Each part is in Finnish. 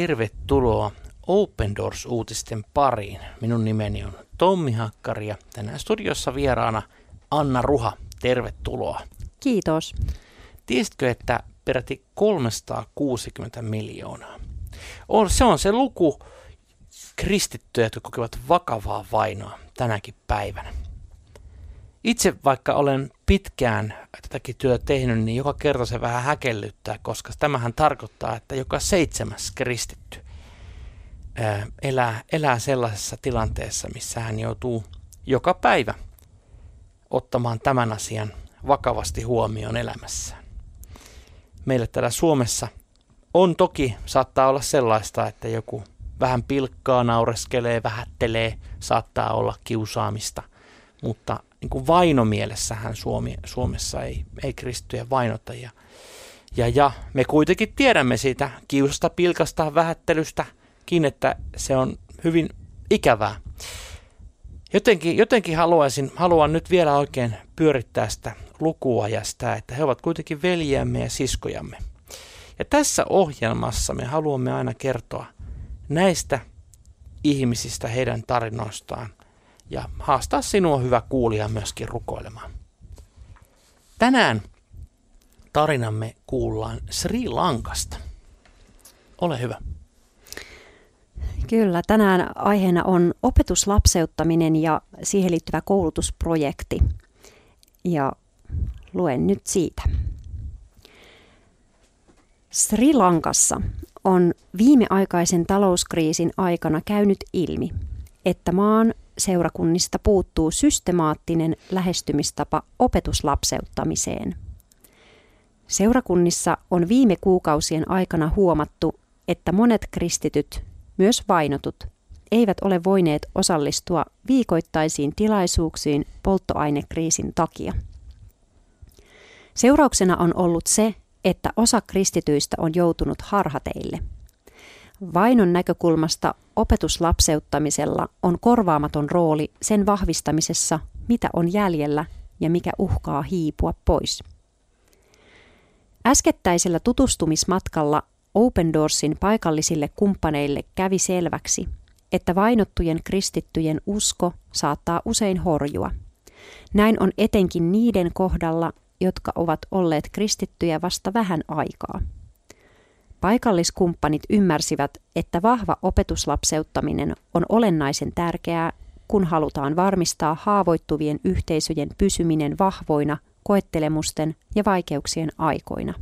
Tervetuloa Open Doors-uutisten pariin. Minun nimeni on Tommi Hakkari ja tänään studiossa vieraana Anna Ruha. Tervetuloa. Kiitos. Tiesitkö, että peräti 360 miljoonaa? On, se on se luku kristittyjä, jotka kokevat vakavaa vainoa tänäkin päivänä. Itse vaikka olen pitkään tätäkin työtä tehnyt, niin joka kerta se vähän häkellyttää, koska tämähän tarkoittaa, että joka seitsemäs kristitty elää, elää sellaisessa tilanteessa, missä hän joutuu joka päivä ottamaan tämän asian vakavasti huomioon elämässään. Meille täällä Suomessa on toki, saattaa olla sellaista, että joku vähän pilkkaa, naureskelee, vähättelee, saattaa olla kiusaamista, mutta niin kuin vainomielessähän Suomi, Suomessa ei, ei kristittyjä vainota. Ja, ja, ja me kuitenkin tiedämme siitä kiusasta, pilkasta, vähättelystäkin, että se on hyvin ikävää. Jotenkin, jotenkin haluaisin, haluan nyt vielä oikein pyörittää sitä lukua ja sitä, että he ovat kuitenkin veljiämme ja siskojamme. Ja tässä ohjelmassa me haluamme aina kertoa näistä ihmisistä, heidän tarinoistaan ja haastaa sinua hyvä kuulija myöskin rukoilemaan. Tänään tarinamme kuullaan Sri Lankasta. Ole hyvä. Kyllä, tänään aiheena on opetuslapseuttaminen ja siihen liittyvä koulutusprojekti. Ja luen nyt siitä. Sri Lankassa on viimeaikaisen talouskriisin aikana käynyt ilmi, että maan seurakunnista puuttuu systemaattinen lähestymistapa opetuslapseuttamiseen. Seurakunnissa on viime kuukausien aikana huomattu, että monet kristityt, myös vainotut, eivät ole voineet osallistua viikoittaisiin tilaisuuksiin polttoainekriisin takia. Seurauksena on ollut se, että osa kristityistä on joutunut harhateille – Vainon näkökulmasta opetuslapseuttamisella on korvaamaton rooli sen vahvistamisessa, mitä on jäljellä ja mikä uhkaa hiipua pois. Äskettäisellä tutustumismatkalla Open Doorsin paikallisille kumppaneille kävi selväksi, että vainottujen kristittyjen usko saattaa usein horjua. Näin on etenkin niiden kohdalla, jotka ovat olleet kristittyjä vasta vähän aikaa. Paikalliskumppanit ymmärsivät, että vahva opetuslapseuttaminen on olennaisen tärkeää, kun halutaan varmistaa haavoittuvien yhteisöjen pysyminen vahvoina koettelemusten ja vaikeuksien aikoina.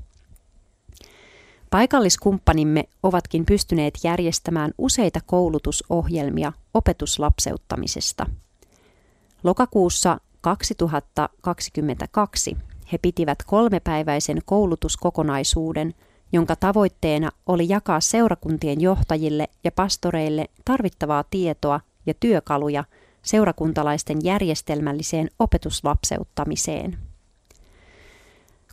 Paikalliskumppanimme ovatkin pystyneet järjestämään useita koulutusohjelmia opetuslapseuttamisesta. Lokakuussa 2022 he pitivät kolmepäiväisen koulutuskokonaisuuden – jonka tavoitteena oli jakaa seurakuntien johtajille ja pastoreille tarvittavaa tietoa ja työkaluja seurakuntalaisten järjestelmälliseen opetuslapseuttamiseen.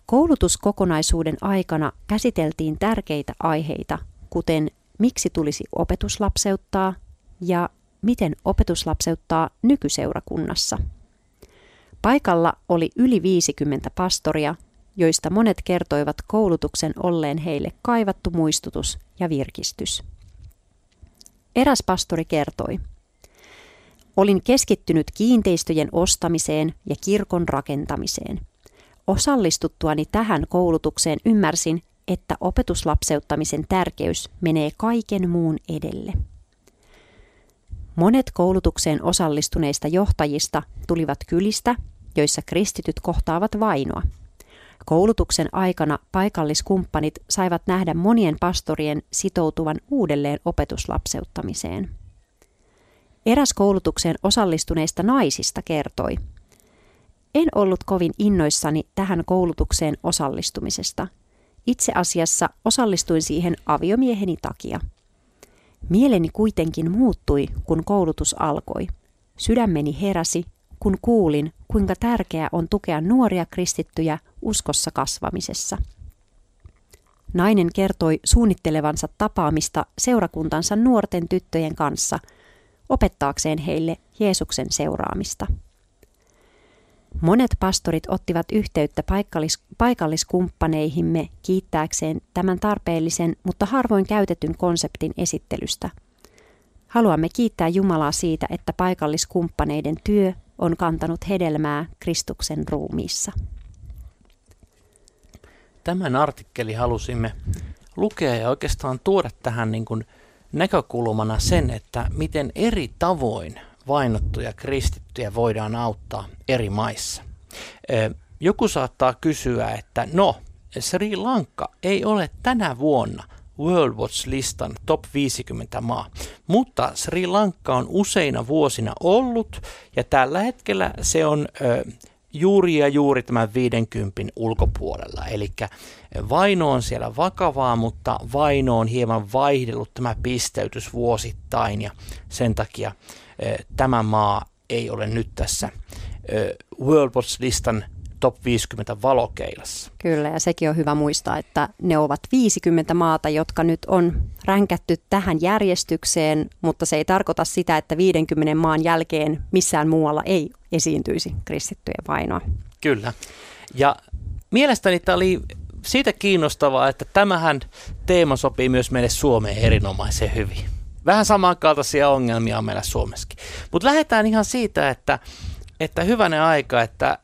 Koulutuskokonaisuuden aikana käsiteltiin tärkeitä aiheita, kuten miksi tulisi opetuslapseuttaa ja miten opetuslapseuttaa nykyseurakunnassa. Paikalla oli yli 50 pastoria joista monet kertoivat koulutuksen olleen heille kaivattu muistutus ja virkistys. Eräs pastori kertoi, Olin keskittynyt kiinteistöjen ostamiseen ja kirkon rakentamiseen. Osallistuttuani tähän koulutukseen ymmärsin, että opetuslapseuttamisen tärkeys menee kaiken muun edelle. Monet koulutukseen osallistuneista johtajista tulivat kylistä, joissa kristityt kohtaavat vainoa – Koulutuksen aikana paikalliskumppanit saivat nähdä monien pastorien sitoutuvan uudelleen opetuslapseuttamiseen. Eräs koulutukseen osallistuneista naisista kertoi, en ollut kovin innoissani tähän koulutukseen osallistumisesta. Itse asiassa osallistuin siihen aviomieheni takia. Mieleni kuitenkin muuttui, kun koulutus alkoi. Sydämeni heräsi kun kuulin, kuinka tärkeää on tukea nuoria kristittyjä uskossa kasvamisessa. Nainen kertoi suunnittelevansa tapaamista seurakuntansa nuorten tyttöjen kanssa, opettaakseen heille Jeesuksen seuraamista. Monet pastorit ottivat yhteyttä paikallis- paikalliskumppaneihimme kiittääkseen tämän tarpeellisen, mutta harvoin käytetyn konseptin esittelystä. Haluamme kiittää Jumalaa siitä, että paikalliskumppaneiden työ on kantanut hedelmää Kristuksen ruumiissa. Tämän artikkeli halusimme lukea ja oikeastaan tuoda tähän niin kuin näkökulmana sen, että miten eri tavoin vainottuja kristittyjä voidaan auttaa eri maissa. Joku saattaa kysyä, että no, Sri Lanka ei ole tänä vuonna World Watch-listan top 50 maa, mutta Sri Lanka on useina vuosina ollut ja tällä hetkellä se on ö, juuri ja juuri tämän 50 ulkopuolella. Eli vaino on siellä vakavaa, mutta vaino on hieman vaihdellut tämä pisteytys vuosittain ja sen takia tämä maa ei ole nyt tässä World Watch-listan top 50 valokeilassa. Kyllä, ja sekin on hyvä muistaa, että ne ovat 50 maata, jotka nyt on ränkätty tähän järjestykseen, mutta se ei tarkoita sitä, että 50 maan jälkeen missään muualla ei esiintyisi kristittyjen vainoa. Kyllä, ja mielestäni tämä oli siitä kiinnostavaa, että tämähän teema sopii myös meille Suomeen erinomaisen hyvin. Vähän samankaltaisia ongelmia on meillä Suomessakin. Mutta lähdetään ihan siitä, että, että hyvänen aika, että,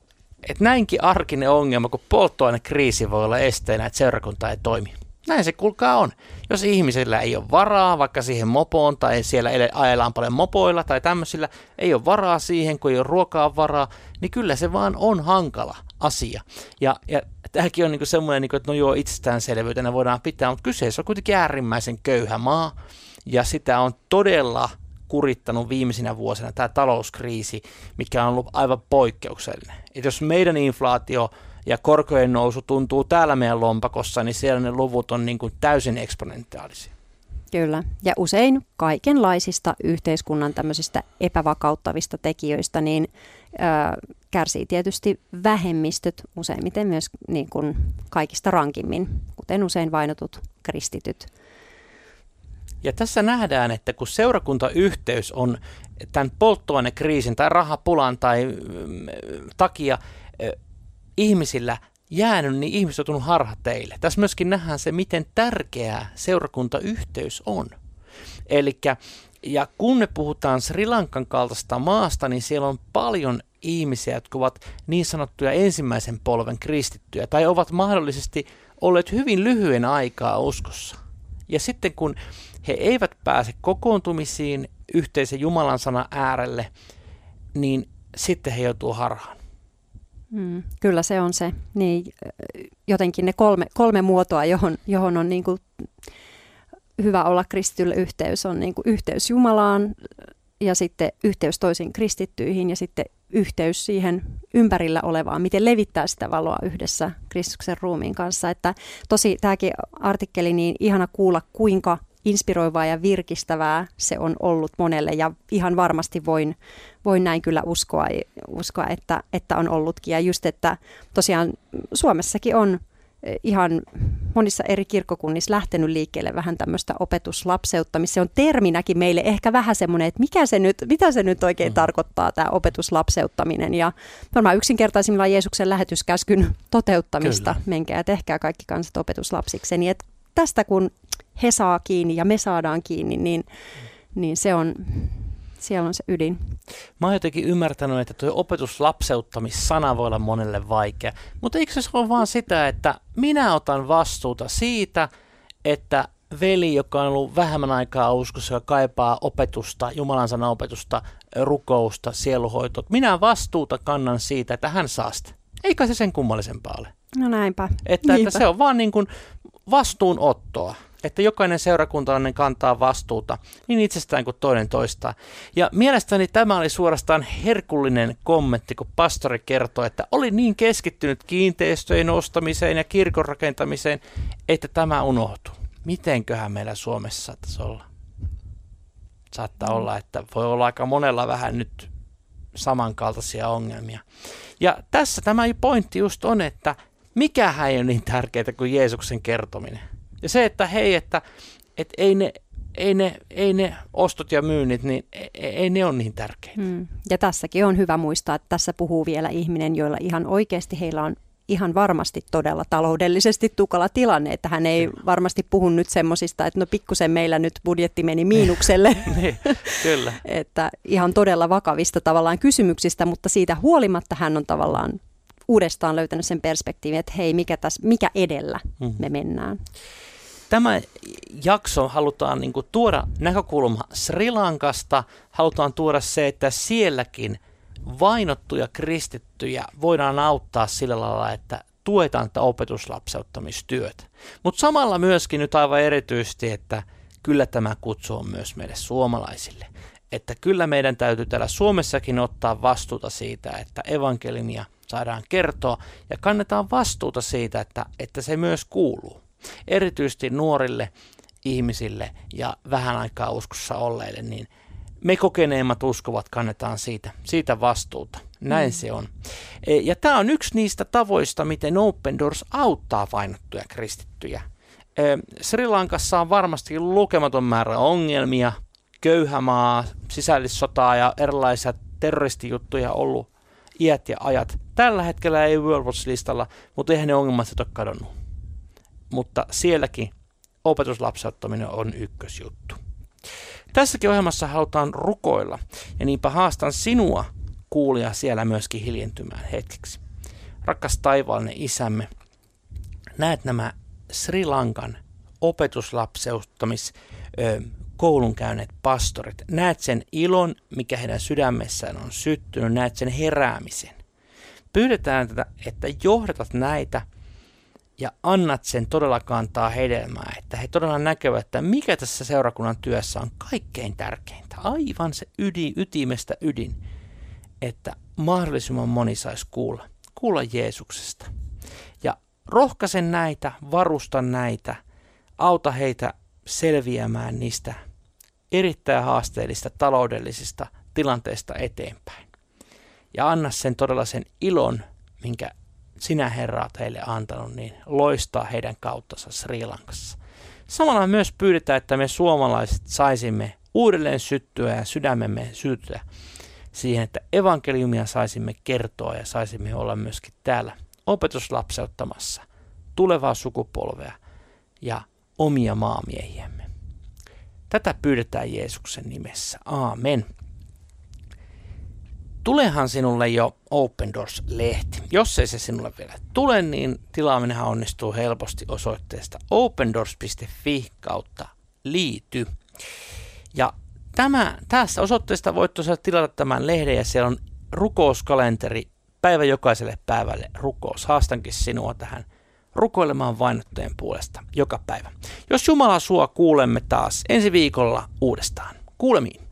että näinkin arkinen ongelma kuin polttoainekriisi voi olla esteenä, että seurakunta ei toimi. Näin se kulkaa on. Jos ihmisillä ei ole varaa vaikka siihen mopoon tai siellä ajellaan paljon mopoilla tai tämmöisillä, ei ole varaa siihen, kun ei ole ruokaa varaa, niin kyllä se vaan on hankala asia. Ja, ja tämäkin on niinku semmoinen, niinku, että no joo, itsestäänselvyytenä voidaan pitää, mutta kyseessä on kuitenkin äärimmäisen köyhä maa ja sitä on todella kurittanut viimeisinä vuosina tämä talouskriisi, mikä on ollut aivan poikkeuksellinen. Et jos meidän inflaatio ja korkojen nousu tuntuu täällä meidän lompakossa, niin siellä ne luvut on niin kuin täysin eksponentiaalisia. Kyllä, ja usein kaikenlaisista yhteiskunnan tämmöisistä epävakauttavista tekijöistä, niin ö, kärsii tietysti vähemmistöt, useimmiten myös niin kuin kaikista rankimmin, kuten usein vainotut kristityt. Ja tässä nähdään, että kun seurakuntayhteys on tämän polttoainekriisin tai rahapulan tai mm, takia ihmisillä jäänyt, niin ihmiset on tullut harhateille. Tässä myöskin nähdään se, miten tärkeää seurakuntayhteys on. Eli ja kun me puhutaan Sri Lankan kaltaista maasta, niin siellä on paljon ihmisiä, jotka ovat niin sanottuja ensimmäisen polven kristittyjä tai ovat mahdollisesti olleet hyvin lyhyen aikaa uskossa. Ja sitten kun he eivät pääse kokoontumisiin yhteisen Jumalan sana äärelle, niin sitten he joutuu harhaan. Mm, kyllä se on se. Niin, jotenkin ne kolme, kolme muotoa, johon, johon on niin kuin hyvä olla kristitylle yhteys, on niin kuin yhteys Jumalaan ja sitten yhteys toisiin kristittyihin ja sitten yhteys siihen ympärillä olevaan, miten levittää sitä valoa yhdessä Kristuksen ruumiin kanssa. Että tosi tämäkin artikkeli, niin ihana kuulla, kuinka inspiroivaa ja virkistävää se on ollut monelle ja ihan varmasti voin, voin näin kyllä uskoa, uskoa että, että on ollutkin. Ja just, että tosiaan Suomessakin on eh, ihan monissa eri kirkkokunnissa lähtenyt liikkeelle vähän tämmöistä opetuslapseuttamista. Se on terminäkin meille ehkä vähän semmoinen, että mikä se nyt, mitä se nyt oikein mm. tarkoittaa tämä opetuslapseuttaminen. Ja varmaan yksinkertaisimmillaan Jeesuksen lähetyskäskyn toteuttamista. Kyllä. Menkää ja tehkää kaikki kansat opetuslapsikseni. Et tästä kun he saa kiinni ja me saadaan kiinni, niin, niin se on, siellä on se ydin. Mä oon jotenkin ymmärtänyt, että tuo opetuslapseuttamissana voi olla monelle vaikea, mutta eikö se ole vaan sitä, että minä otan vastuuta siitä, että veli, joka on ollut vähemmän aikaa uskossa, joka kaipaa opetusta, Jumalan sanan opetusta, rukousta, sieluhoitoa, minä vastuuta kannan siitä, että hän saa sitä. Eikä se sen kummallisempaa ole. No näinpä. Että, että se on vaan niin kuin vastuunottoa että jokainen seurakuntalainen kantaa vastuuta niin itsestään kuin toinen toista. Ja mielestäni tämä oli suorastaan herkullinen kommentti, kun pastori kertoi, että oli niin keskittynyt kiinteistöjen ostamiseen ja kirkon rakentamiseen, että tämä unohtui. Mitenköhän meillä Suomessa saattaisi olla? Saattaa olla, että voi olla aika monella vähän nyt samankaltaisia ongelmia. Ja tässä tämä pointti just on, että mikähän ei ole niin tärkeää kuin Jeesuksen kertominen. Ja se, että hei, että, että ei ne, ei ne, ei ne ostot ja myynnit, niin ei, ei ne ole niin tärkeitä. Hmm. Ja tässäkin on hyvä muistaa, että tässä puhuu vielä ihminen, joilla ihan oikeasti heillä on ihan varmasti todella taloudellisesti tukala tilanne, että hän ei varmasti puhu nyt semmoisista, että no pikkusen meillä nyt budjetti meni miinukselle. niin, kyllä. että ihan todella vakavista tavallaan kysymyksistä, mutta siitä huolimatta hän on tavallaan uudestaan löytänyt sen perspektiivin, että hei, mikä, tässä, mikä edellä mm-hmm. me mennään. Tämä jakso halutaan niin kuin, tuoda näkökulma Sri Lankasta, halutaan tuoda se, että sielläkin vainottuja kristittyjä voidaan auttaa sillä lailla, että tuetaan tätä opetuslapseuttamistyötä. Mutta samalla myöskin nyt aivan erityisesti, että kyllä tämä kutsu on myös meille suomalaisille. Että kyllä meidän täytyy täällä Suomessakin ottaa vastuuta siitä, että evankeliumia saadaan kertoa ja kannetaan vastuuta siitä, että, että se myös kuuluu. Erityisesti nuorille ihmisille ja vähän aikaa uskossa olleille, niin me kokeneemmat uskovat kannetaan siitä, siitä vastuuta. Näin mm. se on. E, ja tämä on yksi niistä tavoista, miten Open Doors auttaa vainottuja kristittyjä. E, Sri Lankassa on varmasti lukematon määrä ongelmia, köyhä maa, sisällissotaa ja erilaisia terroristijuttuja ollut iät ja ajat. Tällä hetkellä ei World Watch-listalla, mutta eihän ne ongelmat ole kadonnut. Mutta sielläkin opetuslapseuttaminen on ykkösjuttu. Tässäkin ohjelmassa halutaan rukoilla, ja niinpä haastan sinua, kuulia siellä myöskin hiljentymään hetkeksi. Rakas taivaallinen isämme, näet nämä Sri Lankan opetuslapseuttamis koulun käyneet pastorit. Näet sen ilon, mikä heidän sydämessään on syttynyt, näet sen heräämisen. Pyydetään tätä, että johdatat näitä ja annat sen todella kantaa hedelmää, että he todella näkevät, että mikä tässä seurakunnan työssä on kaikkein tärkeintä, aivan se ydin, ytimestä ydin, että mahdollisimman moni saisi kuulla, kuulla Jeesuksesta. Ja rohkaisen näitä, varusta näitä, auta heitä selviämään niistä erittäin haasteellista taloudellisista tilanteista eteenpäin. Ja anna sen todella sen ilon, minkä sinä Herra olet heille antanut, niin loistaa heidän kauttansa Sri Lankassa. Samalla myös pyydetään, että me suomalaiset saisimme uudelleen syttyä ja sydämemme syttyä siihen, että evankeliumia saisimme kertoa ja saisimme olla myöskin täällä opetuslapseuttamassa tulevaa sukupolvea ja omia maamiehiämme. Tätä pyydetään Jeesuksen nimessä. Aamen. Tulehan sinulle jo Open Doors-lehti. Jos ei se sinulle vielä tule, niin tilaaminen onnistuu helposti osoitteesta opendoors.fi kautta liity. Ja tämä, tässä osoitteesta voit tosiaan tilata tämän lehden ja siellä on rukouskalenteri päivä jokaiselle päivälle rukous. Haastankin sinua tähän rukoilemaan vainottajien puolesta joka päivä. Jos Jumala sua kuulemme taas ensi viikolla uudestaan. Kuulemiin.